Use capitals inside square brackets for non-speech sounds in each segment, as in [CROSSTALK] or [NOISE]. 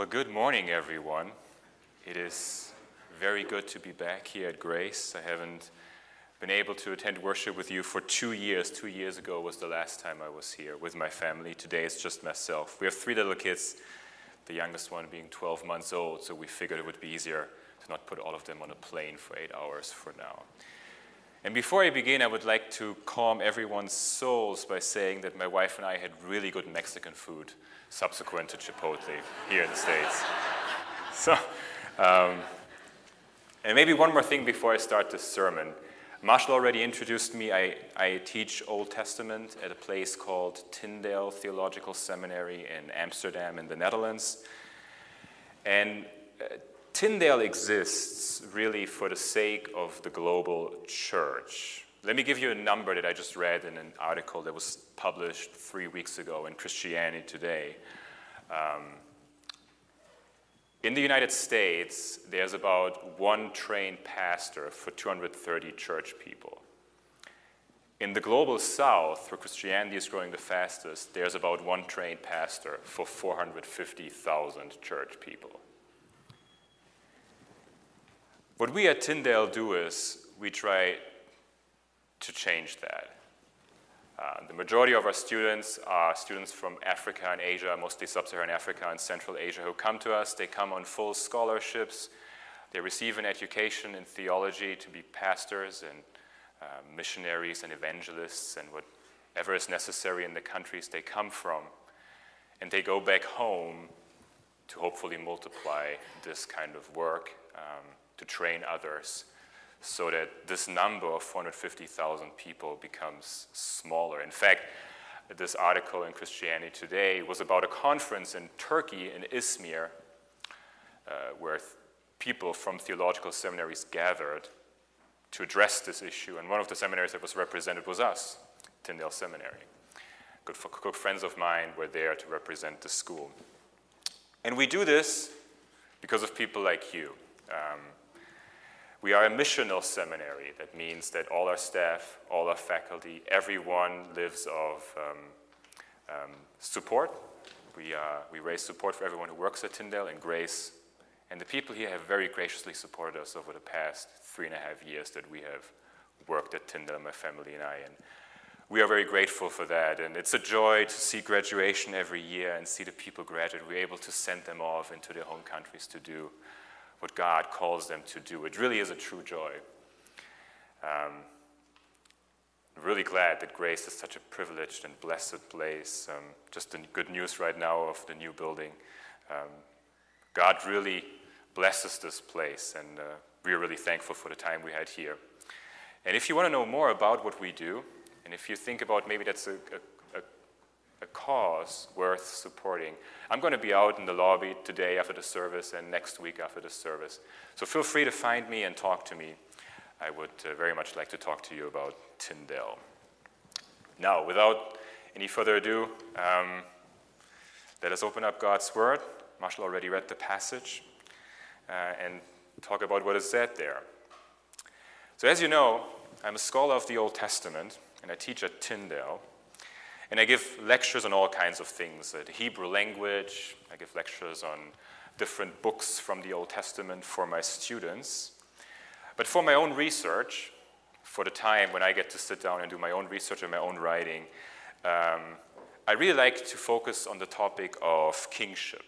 Well, good morning, everyone. It is very good to be back here at Grace. I haven't been able to attend worship with you for two years. Two years ago was the last time I was here with my family. Today it's just myself. We have three little kids, the youngest one being 12 months old, so we figured it would be easier to not put all of them on a plane for eight hours for now. And before I begin, I would like to calm everyone's souls by saying that my wife and I had really good Mexican food subsequent to Chipotle here in the States. [LAUGHS] So, um, and maybe one more thing before I start this sermon. Marshall already introduced me. I, I teach Old Testament at a place called Tyndale Theological Seminary in Amsterdam, in the Netherlands. And uh, Tyndale exists really for the sake of the global church. Let me give you a number that I just read in an article that was published three weeks ago in Christianity Today. Um, in the United States, there's about one trained pastor for 230 church people. In the global south, where Christianity is growing the fastest, there's about one trained pastor for 450,000 church people. What we at Tyndale do is we try to change that. Uh, the majority of our students are students from Africa and Asia, mostly sub-Saharan Africa and Central Asia, who come to us. They come on full scholarships. They receive an education in theology to be pastors and uh, missionaries and evangelists and whatever is necessary in the countries they come from. And they go back home to hopefully multiply this kind of work, um, to train others so that this number of 450,000 people becomes smaller. In fact, this article in Christianity Today was about a conference in Turkey, in Izmir, uh, where th- people from theological seminaries gathered to address this issue. And one of the seminaries that was represented was us, Tyndale Seminary. Good, good friends of mine were there to represent the school. And we do this because of people like you. We are a missional seminary. That means that all our staff, all our faculty, everyone lives of um, um, support. We, uh, we raise support for everyone who works at Tyndale and Grace. And the people here have very graciously supported us over the past three and a half years that we have worked at Tyndale, my family and I. And we are very grateful for that. And it's a joy to see graduation every year and see the people graduate. We're able to send them off into their home countries to do what God calls them to do. It really is a true joy. Um, I'm really glad that Grace is such a privileged and blessed place. Um, just the good news right now of the new building. Um, God really blesses this place, and uh, we are really thankful for the time we had here. And if you want to know more about what we do, and if you think about maybe that's a, a a cause worth supporting. I'm going to be out in the lobby today after the service and next week after the service. So feel free to find me and talk to me. I would uh, very much like to talk to you about Tyndale. Now, without any further ado, um, let us open up God's Word. Marshall already read the passage uh, and talk about what is said there. So, as you know, I'm a scholar of the Old Testament and I teach at Tyndale. And I give lectures on all kinds of things uh, the Hebrew language, I give lectures on different books from the Old Testament for my students. But for my own research, for the time when I get to sit down and do my own research and my own writing, um, I really like to focus on the topic of kingship.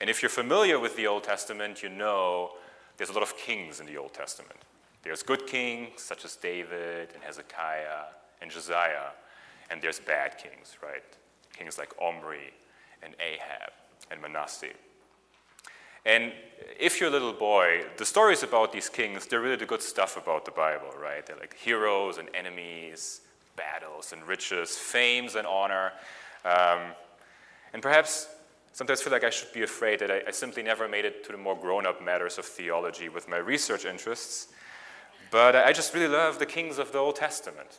And if you're familiar with the Old Testament, you know there's a lot of kings in the Old Testament. There's good kings, such as David and Hezekiah and Josiah. And there's bad kings, right? Kings like Omri and Ahab and Manasseh. And if you're a little boy, the stories about these kings, they're really the good stuff about the Bible, right? They're like heroes and enemies, battles and riches, fames and honor. Um, and perhaps sometimes feel like I should be afraid that I, I simply never made it to the more grown up matters of theology with my research interests. But I just really love the kings of the Old Testament.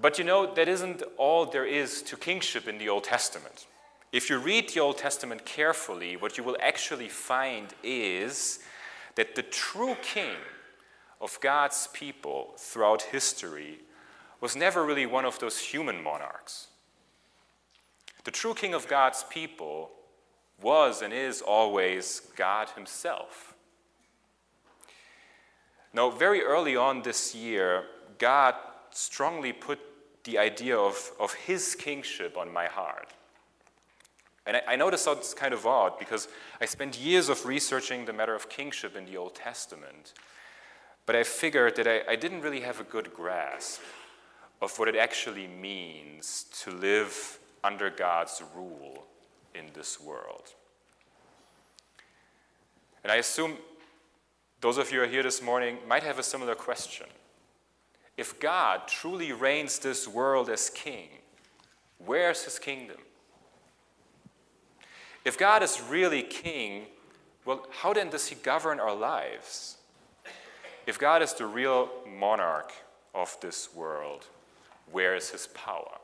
But you know, that isn't all there is to kingship in the Old Testament. If you read the Old Testament carefully, what you will actually find is that the true king of God's people throughout history was never really one of those human monarchs. The true king of God's people was and is always God Himself. Now, very early on this year, God strongly put the idea of, of His kingship on my heart. And I, I know this sounds kind of odd because I spent years of researching the matter of kingship in the Old Testament. But I figured that I, I didn't really have a good grasp of what it actually means to live under God's rule in this world. And I assume those of you who are here this morning might have a similar question. If God truly reigns this world as king, where's his kingdom? If God is really king, well, how then does he govern our lives? If God is the real monarch of this world, where is his power?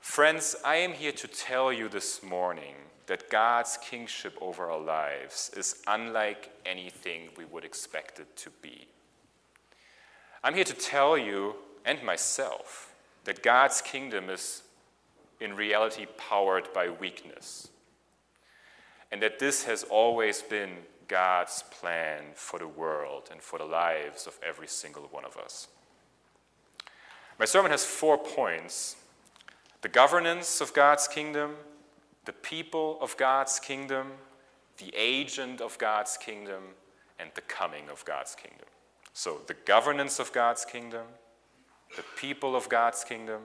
Friends, I am here to tell you this morning that God's kingship over our lives is unlike anything we would expect it to be. I'm here to tell you and myself that God's kingdom is in reality powered by weakness. And that this has always been God's plan for the world and for the lives of every single one of us. My sermon has four points the governance of God's kingdom, the people of God's kingdom, the agent of God's kingdom, and the coming of God's kingdom. So, the governance of God's kingdom, the people of God's kingdom,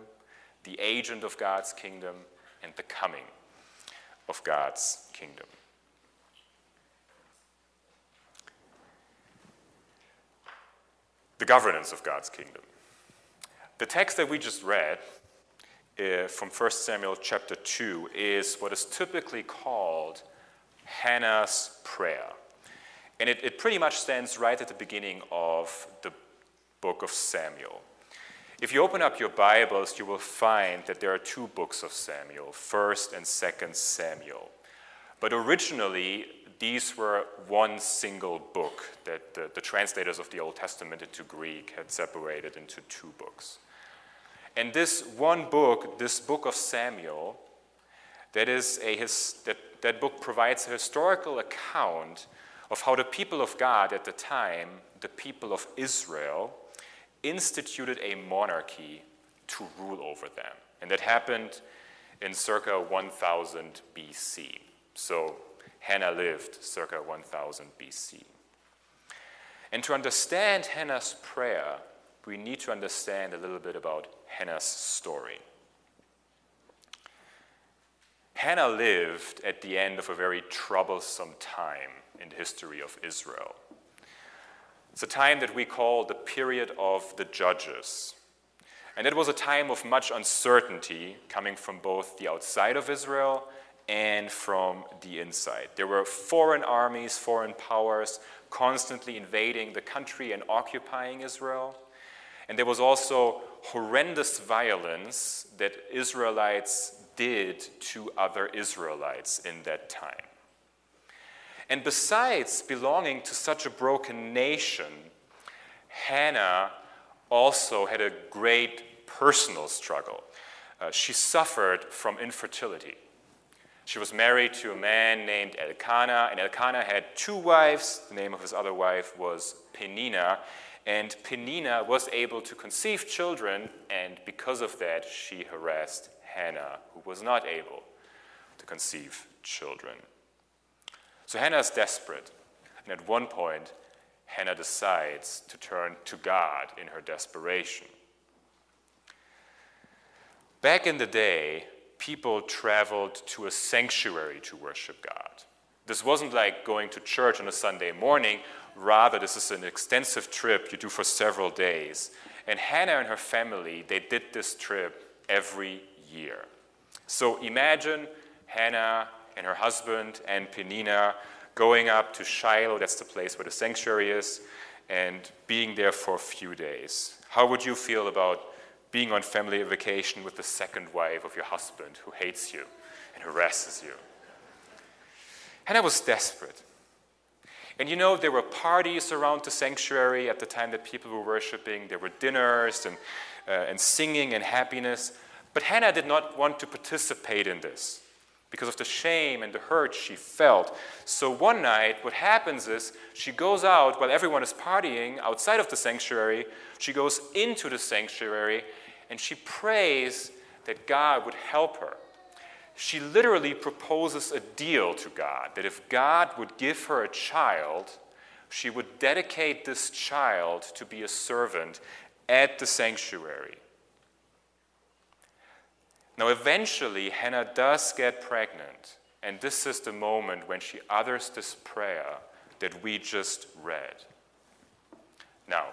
the agent of God's kingdom, and the coming of God's kingdom. The governance of God's kingdom. The text that we just read uh, from 1 Samuel chapter 2 is what is typically called Hannah's prayer. And it, it pretty much stands right at the beginning of the book of Samuel. If you open up your Bibles, you will find that there are two books of Samuel, 1st and 2nd Samuel. But originally, these were one single book that the, the, translators of the Old Testament into Greek had separated into two books. And this one book, this book of Samuel, that, is a his, that, that book provides a historical account of how the people of God at the time, the people of Israel, instituted a monarchy to rule over them. And that happened in circa 1000 BC. So Hannah lived circa 1000 BC. And to understand Hannah's prayer, we need to understand a little bit about Hannah's story. Hannah lived at the end of a very troublesome time in the history of Israel. It's a time that we call the period of the judges. And it was a time of much uncertainty coming from both the outside of Israel and from the inside. There were foreign armies, foreign powers constantly invading the country and occupying Israel. And there was also horrendous violence that Israelites did to other Israelites in that time. And besides belonging to such a broken nation, Hannah also had a great personal struggle. Uh, she suffered from infertility. She was married to a man named Elkanah, and Elkanah had two wives. The name of his other wife was Penina, and Penina was able to conceive children, and because of that, she harassed Hannah, who was not able to conceive children. So Hannah is desperate. And at one point, Hannah decides to turn to God in her desperation. Back in the day, people traveled to a sanctuary to worship God. This wasn't like going to church on a Sunday morning, rather, this is an extensive trip you do for several days. And Hannah and her family, they did this trip every year. So imagine Hannah and her husband and Penina going up to Shiloh, that's the place where the sanctuary is, and being there for a few days. How would you feel about being on family vacation with the second wife of your husband who hates you and harasses you? Hannah was desperate. And you know, there were parties around the sanctuary at the time that people were worshiping. There were dinners and, uh, and singing and happiness. But Hannah did not want to participate in this because of the shame and the hurt she felt. So one night, what happens is she goes out while everyone is partying outside of the sanctuary. She goes into the sanctuary and she prays that God would help her. She literally proposes a deal to God that if God would give her a child, she would dedicate this child to be a servant at the sanctuary. Now, eventually, Hannah does get pregnant, and this is the moment when she utters this prayer that we just read. Now,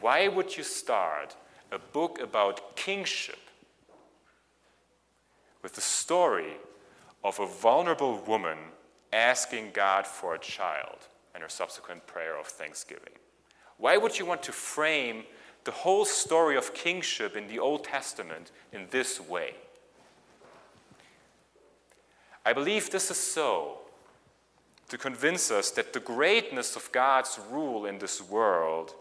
why would you start a book about kingship with the story of a vulnerable woman asking God for a child and her subsequent prayer of thanksgiving? Why would you want to frame the whole story of kingship in the Old Testament in this way? I believe this is so to convince us that the greatness of God's rule in this world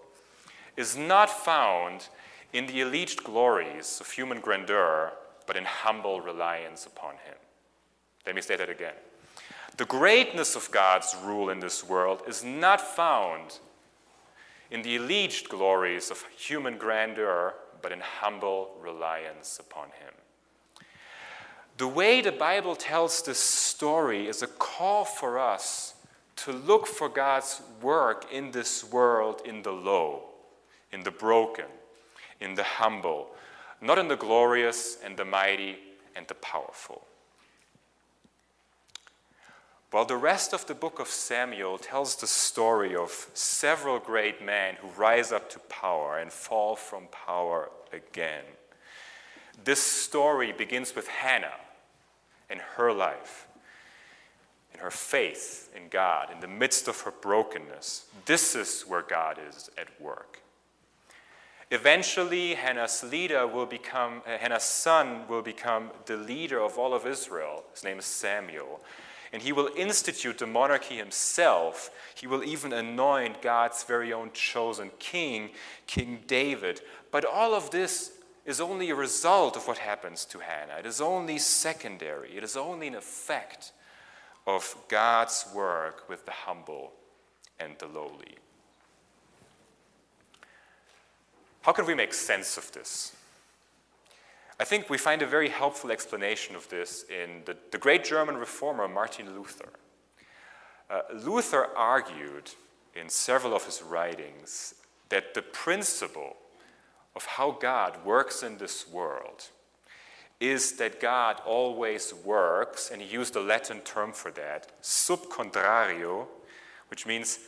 is not found in the elite glories of human grandeur, but in humble reliance upon Him. Let me say that again. The greatness of God's rule in this world is not found in the alleged glories of human grandeur, but in humble reliance upon Him. The way the Bible tells this story is a call for us to look for God's work in this world in the low, in the broken, in the humble, not in the glorious and the mighty and the powerful. While the rest of the book of Samuel tells the story of several great men who rise up to power and fall from power again, this story begins with Hannah and her life, in her faith in God, in the midst of her brokenness. This is where God is at work. Eventually, Hannah's leader will become, uh, Hannah's son will become the leader of all of Israel. His name is Samuel. And he will institute the monarchy himself. He will even anoint God's very own chosen king, King David. But all of this is only a result of what happens to Hannah. It is only secondary, it is only an effect of God's work with the humble and the lowly. How can we make sense of this? I think we find a very helpful explanation of this in the, the great German reformer Martin Luther. Uh, Luther argued in several of his writings that the principle of how God works in this world is that God always works, and he used a Latin term for that, sub contrario, which means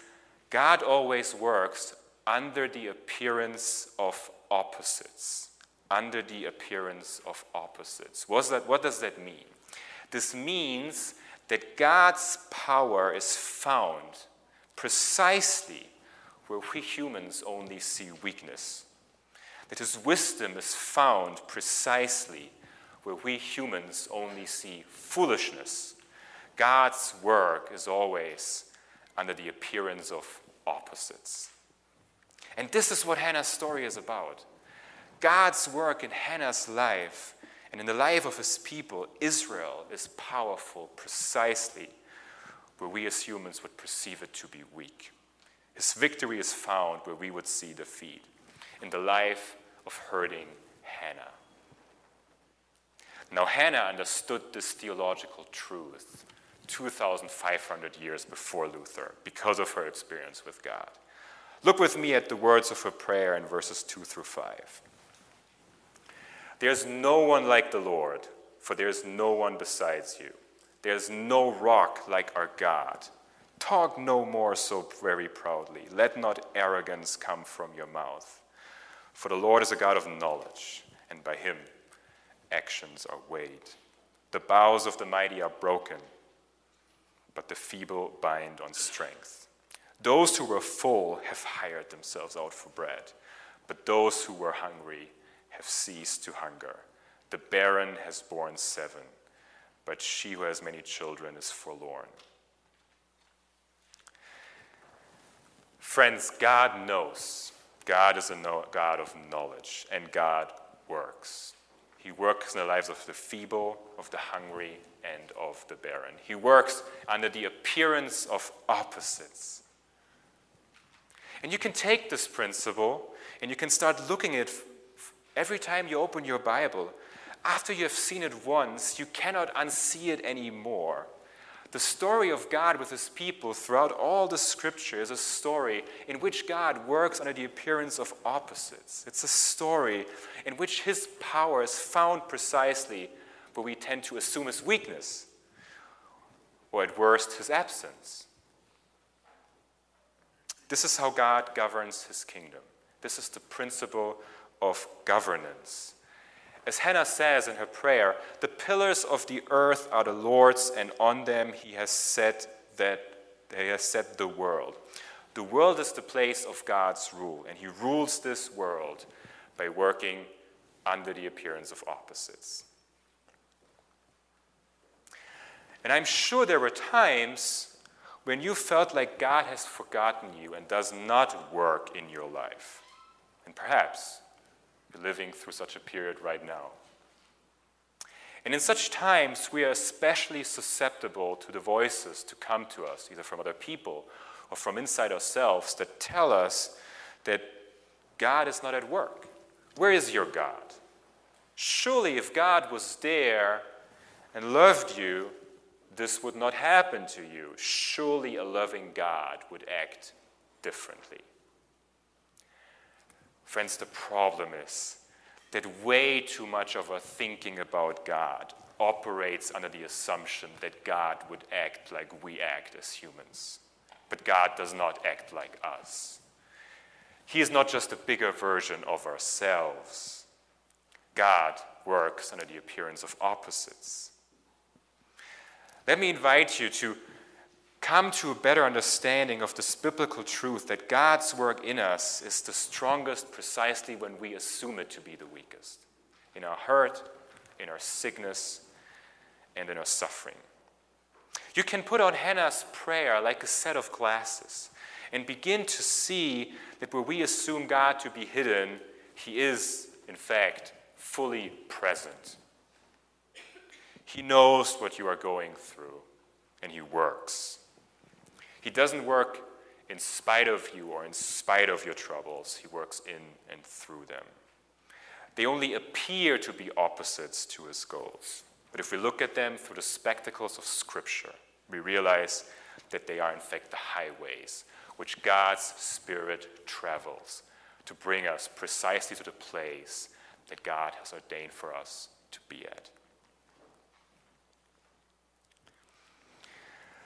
God always works under the appearance of opposites. Under the appearance of opposites. What's that, what does that mean? This means that God's power is found precisely where we humans only see weakness that his wisdom is found precisely where we humans only see foolishness. God's work is always under the appearance of opposites. And this is what Hannah's story is about. God's work in Hannah's life and in the life of his people, Israel, is powerful precisely where we as humans would perceive it to be weak. His victory is found where we would see defeat in the life of hurting Hannah. Now, Hannah understood this theological truth 2,500 years before Luther because of her experience with God. Look with me at the words of her prayer in verses 2 through 5. There's no one like the Lord, for there's no one besides you. There's no rock like our God. Talk no more so very proudly. Let not arrogance come from your mouth. For the Lord is a God of knowledge, and by him actions are weighed. The bows of the mighty are broken, but the feeble bind on strength. Those who were full have hired themselves out for bread, but those who were hungry have ceased to hunger. The barren has borne seven, but she who has many children is forlorn. Friends, God knows God is a God of knowledge, and God works. He works in the lives of the feeble, of the hungry, and of the barren. He works under the appearance of opposites. And you can take this principle and you can start looking at it every time you open your Bible. After you have seen it once, you cannot unsee it anymore. The story of God with his people throughout all the scripture is a story in which God works under the appearance of opposites. It's a story in which his power is found precisely where we tend to assume his weakness, or at worst, his absence. This is how God governs his kingdom. This is the principle of governance. As Hannah says in her prayer, the pillars of the earth are the Lord's, and on them he has set that he has set the world. The world is the place of God's rule, and he rules this world by working under the appearance of opposites. And I'm sure there were times when you felt like God has forgotten you and does not work in your life. And perhaps you're living through such a period right now. And in such times, we are especially susceptible to the voices to come to us, either from other people or from inside ourselves, that tell us that God is not at work. Where is your God? Surely, if God was there and loved you, this would not happen to you. Surely, a loving God would act differently. Friends, the problem is that way too much of our thinking about God operates under the assumption that God would act like we act as humans. But God does not act like us. He is not just a bigger version of ourselves. God works under the appearance of opposites. Let me invite you to come to a better understanding of this biblical truth that God's work in us is the strongest precisely when we assume it to be the weakest in our hurt, in our sickness, and in our suffering. You can put on Hannah's prayer like a set of glasses and begin to see that where we assume God to be hidden, He is, in fact, fully present. He knows what you are going through, and He works. He doesn't work in spite of you or in spite of your troubles, He works in and through them. They only appear to be opposites to His goals. But if we look at them through the spectacles of Scripture, we realize that they are, in fact, the highways which God's Spirit travels to bring us precisely to the place that God has ordained for us to be at.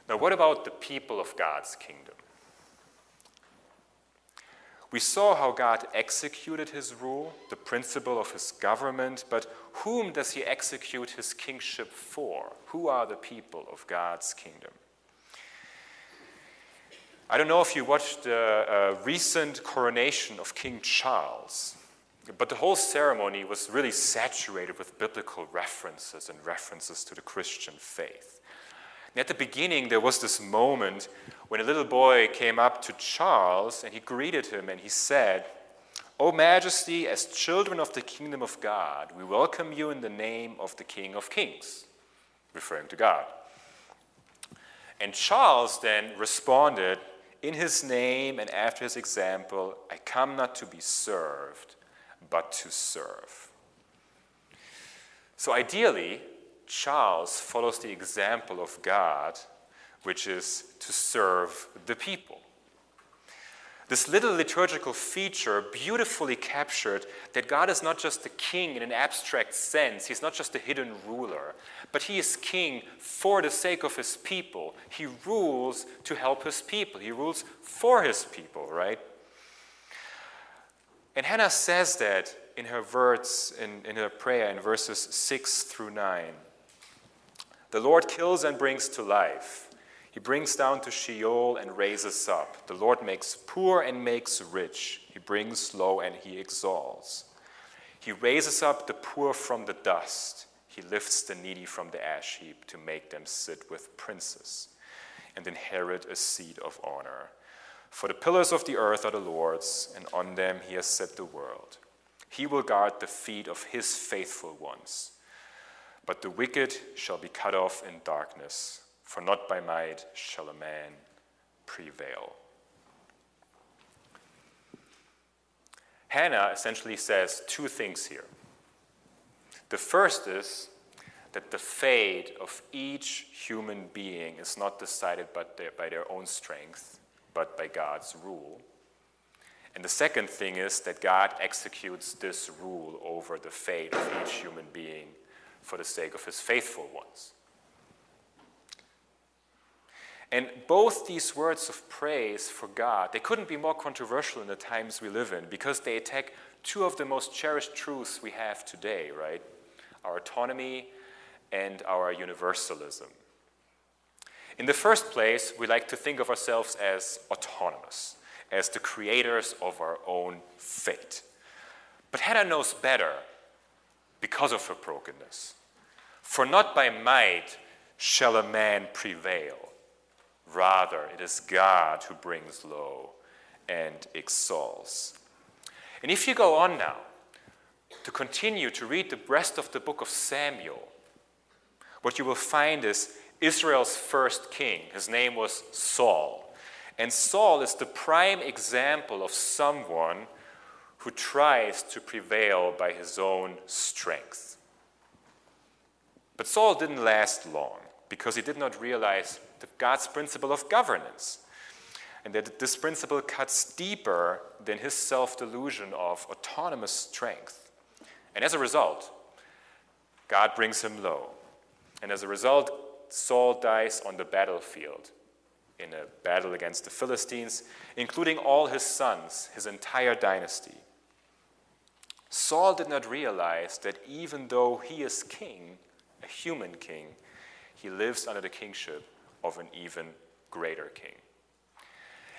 Now, what about the people of God's kingdom? We saw how God executed his rule, the principle of his government, but whom does he execute his kingship for? Who are the people of God's kingdom? I don't know if you watched the uh, recent coronation of King Charles, but the whole ceremony was really saturated with biblical references and references to the Christian faith. And at the beginning, there was this moment when a little boy came up to Charles and he greeted him and he said, O Majesty, as children of the kingdom of God, we welcome you in the name of the King of Kings, referring to God. And Charles then responded, In his name and after his example, I come not to be served, but to serve. So ideally, Charles follows the example of God, which is to serve the people. This little liturgical feature beautifully captured that God is not just the king in an abstract sense, he's not just a hidden ruler, but he is king for the sake of his people. He rules to help his people, he rules for his people, right? And Hannah says that in her words, in, in her prayer, in verses 6 through 9. The Lord kills and brings to life. He brings down to Sheol and raises up. The Lord makes poor and makes rich. He brings low and he exalts. He raises up the poor from the dust. He lifts the needy from the ash heap to make them sit with princes and inherit a seat of honor. For the pillars of the earth are the Lord's, and on them he has set the world. He will guard the feet of his faithful ones. But the wicked shall be cut off in darkness, for not by might shall a man prevail. Hannah essentially says two things here. The first is that the fate of each human being is not decided by their, own strength, but by God's rule. And the second thing is that God executes this rule over the fate of each human being for the sake of his faithful ones. And both these words of praise for God, they couldn't be more controversial in the times we live in because they attack two of the most cherished truths we have today, right? Our autonomy and our universalism. In the first place, we like to think of ourselves as autonomous, as the creators of our own fate. But Hannah knows better because of her brokenness. For not by might shall a man prevail. Rather, it is God who brings low and exalts. And if you go on now to continue to read the rest of the book of Samuel, what you will find is Israel's first king. His name was Saul. And Saul is the prime example of someone who tries to prevail by his own strength. But Saul didn't last long because he did not realize God's principle of governance. And that this principle cuts deeper than his self delusion of autonomous strength. And as a result, God brings him low. And as a result, Saul dies on the battlefield in a battle against the Philistines, including all his sons, his entire dynasty. Saul did not realize that even though he is king, a human king, he lives under the kingship of an even greater king.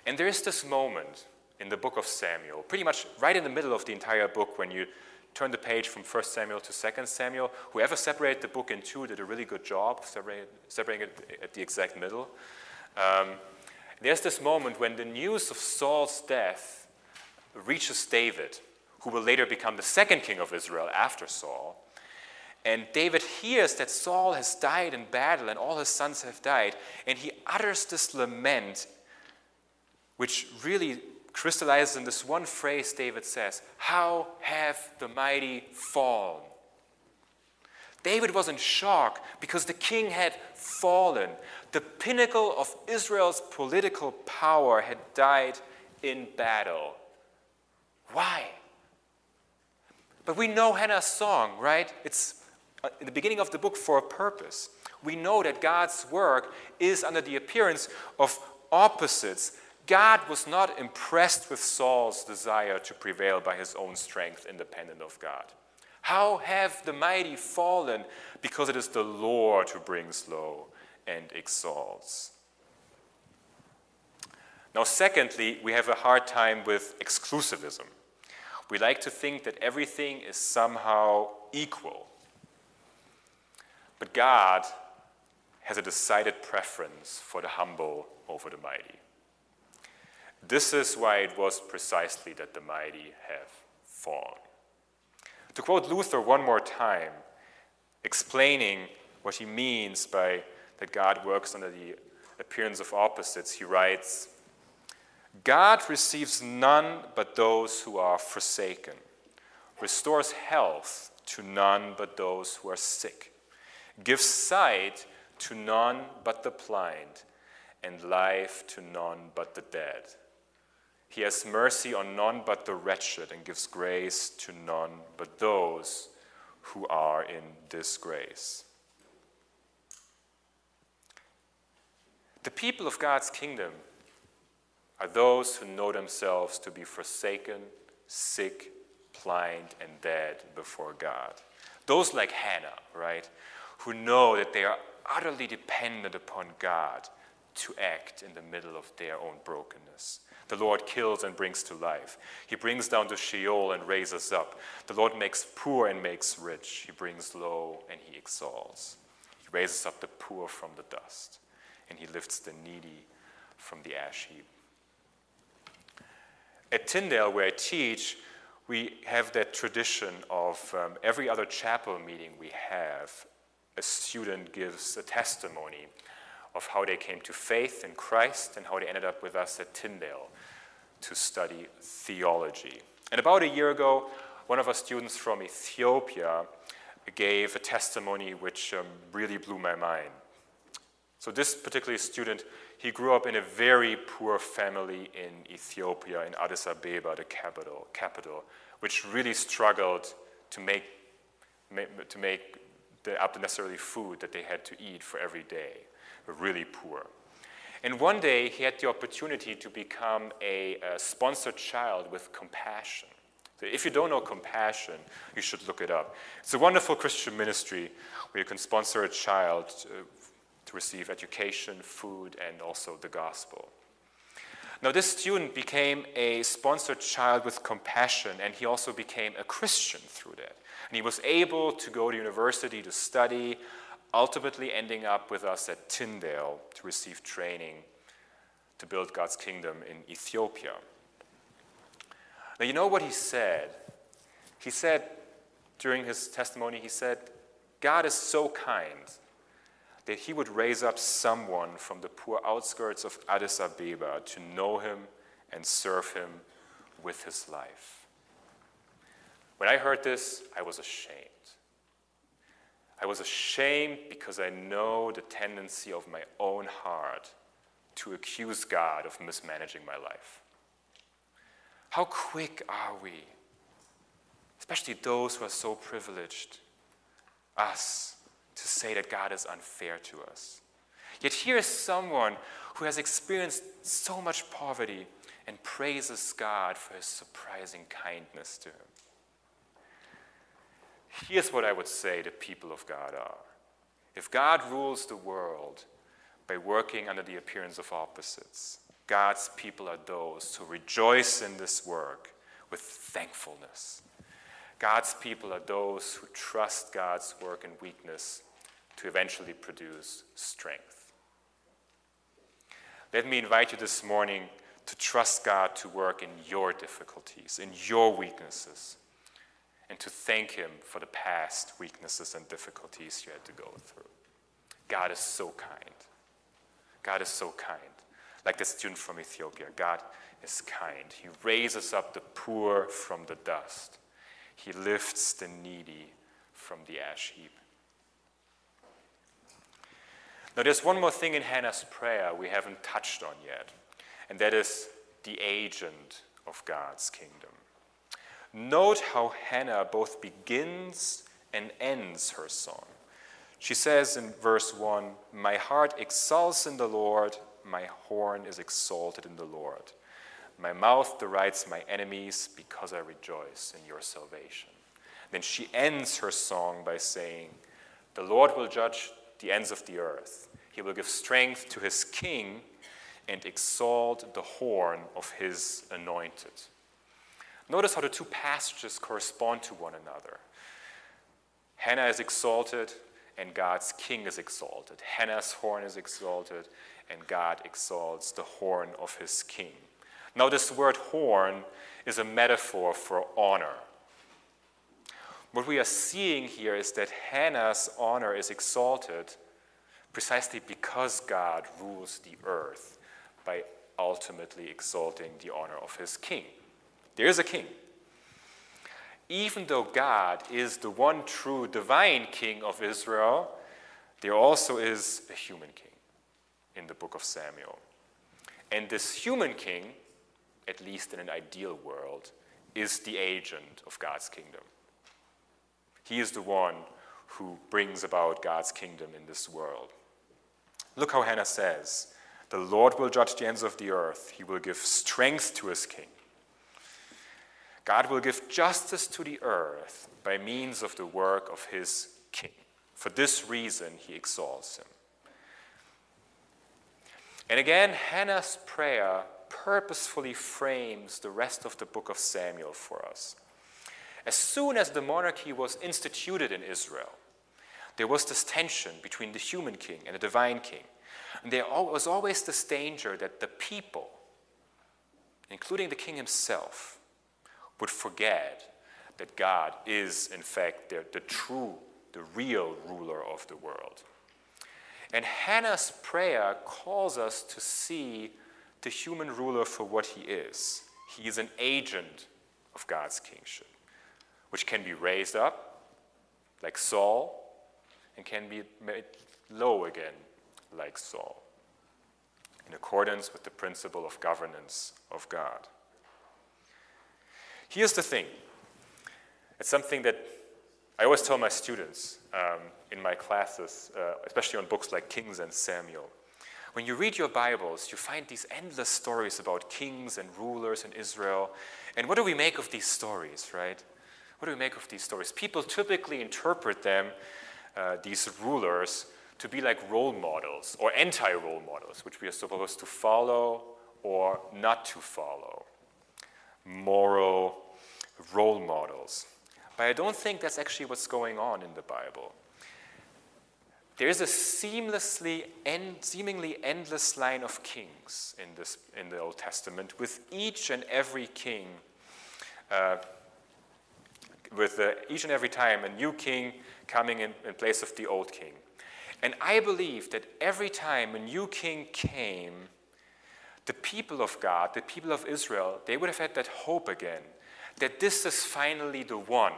And there is this moment in the book of Samuel, pretty much right in the middle of the entire book, when you turn the page from 1 Samuel to 2 Samuel. Whoever separated the book in two did a really good job separating, it at the exact middle. Um, there's this moment when the news of Saul's death reaches David, who will later become the second king of Israel after Saul. And David hears that Saul has died in battle and all his sons have died, and he utters this lament, which really crystallizes in this one phrase David says How have the mighty fallen? David was in shock because the king had fallen. The pinnacle of Israel's political power had died in battle. Why? But we know Hannah's song, right? It's uh, in the beginning of the book for a purpose. We know that God's work is under the appearance of opposites God was not impressed with Saul's desire to prevail by his own strength, independent of God. How have the mighty fallen? Because it is the Lord who brings low and exalts. Now, secondly, we have a hard time with exclusivism. We like to think that everything is somehow equal. But God has a decided preference for the humble over the mighty. This is why it was precisely that the mighty have fallen. To quote Luther one more time, explaining what he means by that God works under the appearance of opposites, he writes God receives none but those who are forsaken, restores health to none but those who are sick, gives sight to none but the blind, and life to none but the dead. He has mercy on none but the wretched and gives grace to none but those who are in disgrace. The people of God's kingdom are those who know themselves to be forsaken, sick, blind, and dead before God. Those like Hannah, right, who know that they are utterly dependent upon God to act in the middle of their own brokenness. The Lord kills and brings to life. He brings down to Sheol and raises up. The Lord makes poor and makes rich. He brings low and he exalts. He raises up the poor from the dust, and he lifts the needy from the ash heap. At Tyndale, where I teach, we have that tradition of um, every other chapel meeting we have, a student gives a testimony of how they came to faith in Christ and how they ended up with us at Tyndale to study theology. And about a year ago, one of our students from Ethiopia gave a testimony which um, really blew my mind. So, this particular student, he grew up in a very poor family in Ethiopia, in Addis Ababa, the capital, capital which really struggled to make, to make the, up necessarily food that they had to eat for every day. Were really poor. And one day, he had the opportunity to become a, a sponsored child with compassion. So if you don't know compassion, you should look it up. It's a wonderful Christian ministry where you can sponsor a child uh, receive education, food, and also the gospel. Now, this student became a sponsored child with compassion, and he also became a Christian through that. And he was able to go to university to study, ultimately ending up with us at Tyndale to receive training to build God's kingdom in Ethiopia. Now, you know what he said? He said during his testimony, he said, God is so kind that he would raise up someone from the poor outskirts of Addis Ababa to know him and serve him with his life. When I heard this, I was ashamed. I was ashamed because I know the tendency of my own heart to accuse God of mismanaging my life. How quick are we, especially those who are so privileged, us, to say that God is unfair to us. Yet here is someone who has experienced so much poverty and praises God for his surprising kindness to him. Here's what I would say the people of God are. If God rules the world by working under the appearance of opposites, God's people are those who rejoice in this work with thankfulness God's people are those who trust God's work in weakness to eventually produce strength. Let me invite you this morning to trust God to work in your difficulties, in your weaknesses, and to thank Him for the past weaknesses and difficulties you had to go through. God is so kind. God is so kind. Like the student from Ethiopia, God is kind. He raises up the poor from the dust. He lifts the needy from the ash heap. Now, there's one more thing in Hannah's prayer we haven't touched on yet, and that is the agent of God's kingdom. Note how Hannah both begins and ends her song. She says in verse 1 My heart exults in the Lord, my horn is exalted in the Lord. My mouth derides my enemies because I rejoice in your salvation. Then she ends her song by saying, The Lord will judge the ends of the earth. He will give strength to his king and exalt the horn of his anointed. Notice how the two passages correspond to one another. Hannah is exalted, and God's king is exalted. Hannah's horn is exalted, and God exalts the horn of his king. Now, this word horn is a metaphor for honor. What we are seeing here is that Hannah's honor is exalted precisely because God rules the earth by ultimately exalting the honor of his king. There is a king. Even though God is the one true divine king of Israel, there also is a human king in the book of Samuel. And this human king at least in an ideal world, is the agent of God's kingdom. He is the one who brings about God's kingdom in this world. Look how Hannah says The Lord will judge the ends of the earth, He will give strength to His king. God will give justice to the earth by means of the work of His king. For this reason, He exalts Him. And again, Hannah's prayer purposefully frames the rest of the book of Samuel for us. As soon as the monarchy was instituted in Israel, there was this tension between the human king and the divine king. And there was always this danger that the people, including the king himself, would forget that God is, in fact, the, the true, the real ruler of the world. And Hannah's prayer calls us to see the human ruler for what he is. He is an agent of God's kingship, which can be raised up, like Saul, and can be made low again, like Saul, in accordance with the principle of governance of God. Here's the thing it's something that I always tell my students um, in my classes, uh, especially on books like Kings and Samuel. When you read your Bibles, you find these endless stories about kings and rulers in Israel. And what do we make of these stories, right? What do we make of these stories? People typically interpret them, uh, these rulers, to be like role models or anti role models, which we are supposed to follow or not to follow. Moral role models. But I don't think that's actually what's going on in the Bible. There is a seamlessly seemingly endless line of kings in, this, in the Old Testament, with each and every king, uh, with uh, each and every time a new king coming in, in place of the old king. And I believe that every time a new king came, the people of God, the people of Israel, they would have had that hope again that this is finally the one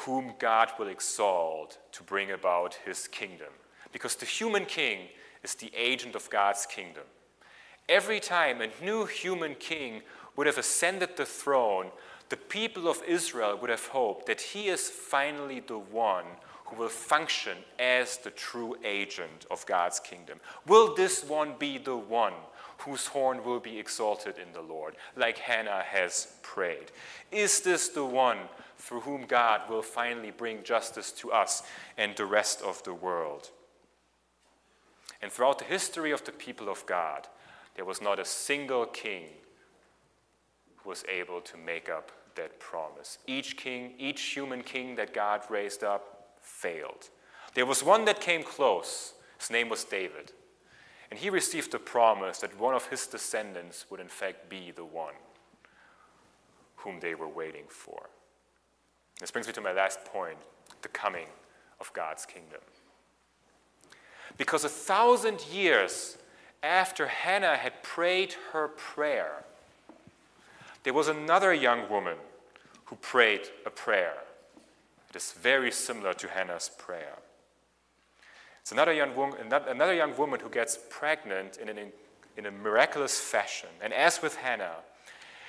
whom God will exalt to bring about his kingdom. Because the human king is the agent of God's kingdom. Every time a new human king would have ascended the throne, the people of Israel would have hoped that he is finally the one who will function as the true agent of God's kingdom. Will this one be the one whose horn will be exalted in the Lord, like Hannah has prayed? Is this the one through whom God will finally bring justice to us and the rest of the world? And throughout the history of the people of God, there was not a single king who was able to make up that promise. Each king, each human king that God raised up, failed. There was one that came close. His name was David. And he received the promise that one of his descendants would, in fact, be the one whom they were waiting for. This brings me to my last point the coming of God's kingdom. Because a thousand years after Hannah had prayed her prayer, there was another young woman who prayed a prayer. It is very similar to Hannah's prayer. It's another young, woman, another young woman who gets pregnant in, an, in a miraculous fashion. And as with Hannah,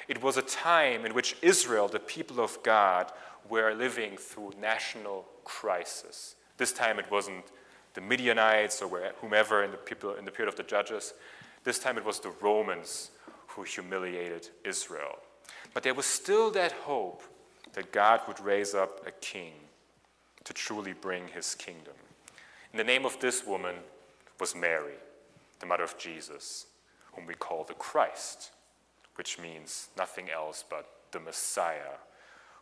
it was a time in which Israel, the people of God, were living through national crisis. This time it wasn't the Midianites or whomever in the, people, in the period of the judges. This time it was the Romans who humiliated Israel. But there was still that hope that God would raise up a king to truly bring his kingdom. And the name of this woman was Mary, the mother of Jesus, whom we call the Christ, which means nothing else but the Messiah,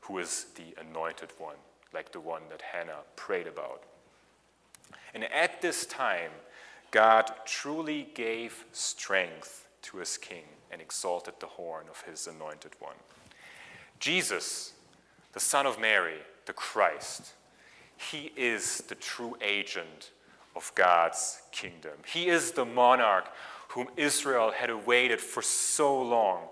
who is the anointed one, like the one that Hannah prayed about. And at this time, God truly gave strength to his king and exalted the horn of his anointed one. Jesus, the Son of Mary, the Christ, he is the true agent of God's kingdom. He is the monarch whom Israel had awaited for so long.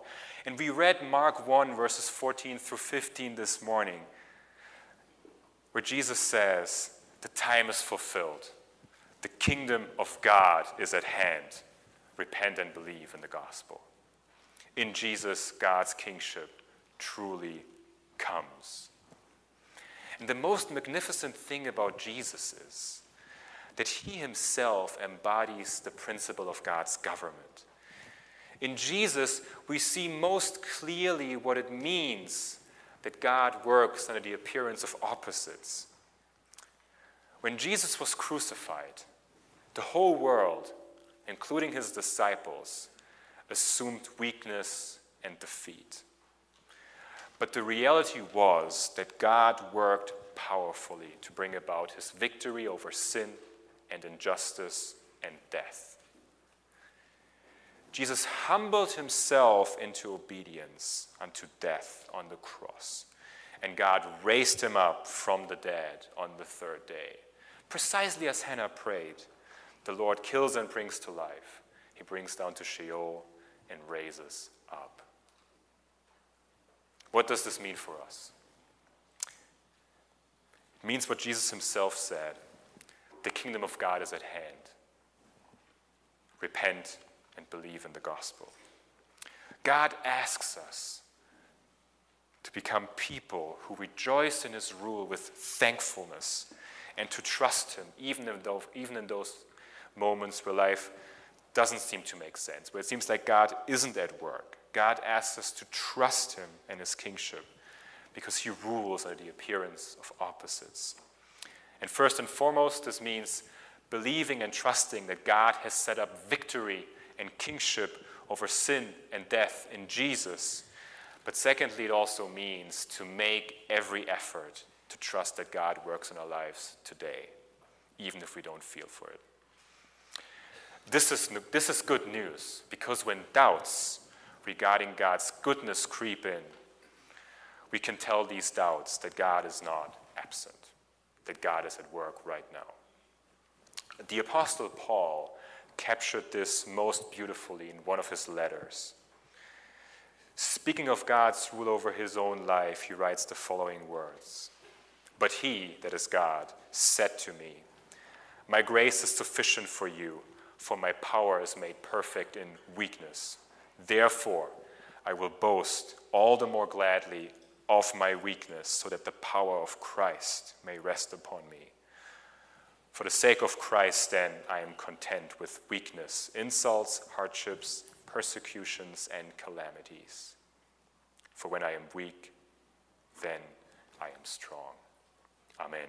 And we read Mark 1, verses 14 through 15 this morning, where Jesus says, The time is fulfilled. The kingdom of God is at hand. Repent and believe in the gospel. In Jesus, God's kingship truly comes. And the most magnificent thing about Jesus is that he himself embodies the principle of God's government. In Jesus, we see most clearly what it means that God works under the appearance of opposites. When Jesus was crucified, the whole world, including his disciples, assumed weakness and defeat. But the reality was that God worked powerfully to bring about his victory over sin and injustice and death. Jesus humbled himself into obedience unto death on the cross. And God raised him up from the dead on the third day. Precisely as Hannah prayed, the Lord kills and brings to life. He brings down to Sheol and raises up. What does this mean for us? It means what Jesus himself said the kingdom of God is at hand. Repent and believe in the gospel. God asks us to become people who rejoice in his rule with thankfulness and to trust him, even in those, even in those moments where life doesn't seem to make sense, where it seems like God isn't at work. God asks us to trust him and his kingship because he rules under the appearance of opposites. And first and foremost, this means believing and trusting that God has set up victory and kingship over sin and death in Jesus. But secondly, it also means to make every effort to trust that God works in our lives today, even if we don't feel for it. This is, this is good news because when doubts regarding God's goodness creep in, we can tell these doubts that God is not absent, that God is at work right now. The Apostle Paul captured this most beautifully in one of his letters. Speaking of God's rule over his own life, he writes the following words But he, that is God, said to me, My grace is sufficient for you, for my power is made perfect in weakness. Therefore, I will boast all the more gladly of my weakness, so that the power of Christ may rest upon me. For the sake of Christ, then, I am content with weakness, insults, hardships, persecutions, and calamities. For when I am weak, then I am strong. Amen.